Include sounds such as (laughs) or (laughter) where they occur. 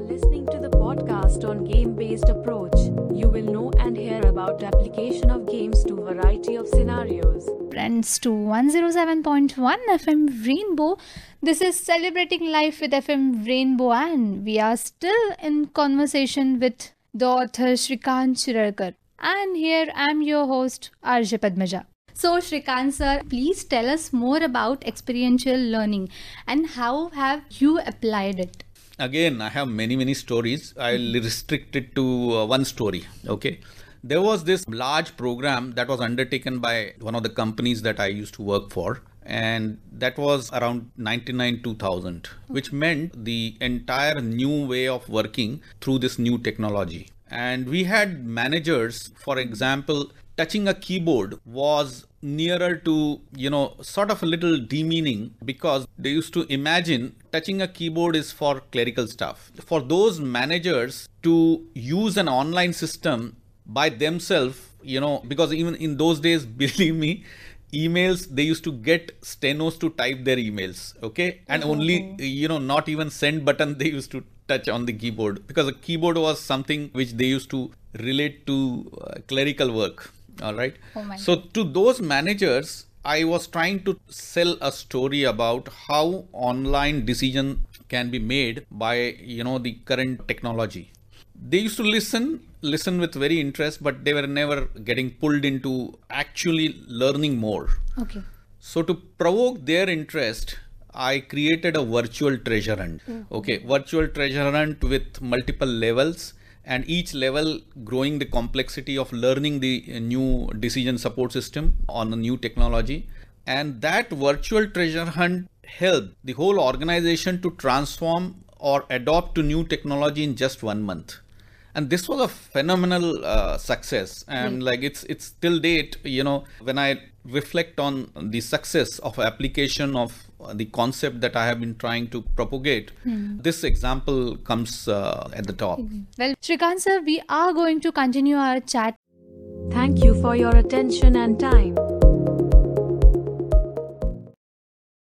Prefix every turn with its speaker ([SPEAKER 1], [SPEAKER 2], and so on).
[SPEAKER 1] listening to the podcast on game-based approach. You will know and hear about application of games to variety of scenarios.
[SPEAKER 2] friends to 107.1 FM Rainbow. This is Celebrating Life with FM Rainbow, and we are still in conversation with the author Shrikant Chirarkar. And here I am your host, RJ Padmaja. So, Shrikant sir, please tell us more about experiential learning and how have you applied it?
[SPEAKER 3] Again i have many many stories. I'll restrict it to uh, one story okay? There was this large program that was undertaken by one of the companies that i used to work for and that was around 99 2000 which meant the entire new way of working through this new technology. And we had managers for example touching a keyboard was nearer to you know sort of a little demeaning because they used to imagine touching a keyboard is for clerical stuff. For those managers to use an online system by themselves you know because even in those days (laughs) believe me emails they used to get stenos to type their emails okay? And only you know not even send button they used to touch on the keyboard because a keyboard was something which they used to relate to uh, clerical work all right.
[SPEAKER 2] Oh
[SPEAKER 3] so to those managers i was trying to sell a story about how online decision can be made by you know the current technology. They used to listen listen with very interest but they were never getting pulled into actually learning more.
[SPEAKER 2] Okay.
[SPEAKER 3] so to provoke their interest, I created a virtual treasure hunt. Mm. Okay, virtual treasure hunt with multiple levels and each level growing the complexity of learning the uh, new decision support system on a new technology. And that virtual treasure hunt helped the whole organization to transform or adopt to new technology in just one month and this was a phenomenal uh, success. And like it's it's till date you know when i reflect on the success of application of the concept that i have been trying to propagate this example comes uh, at the top.
[SPEAKER 2] Well, Shrikant sir, we are going to continue our chat.
[SPEAKER 1] Thank you for your attention and time.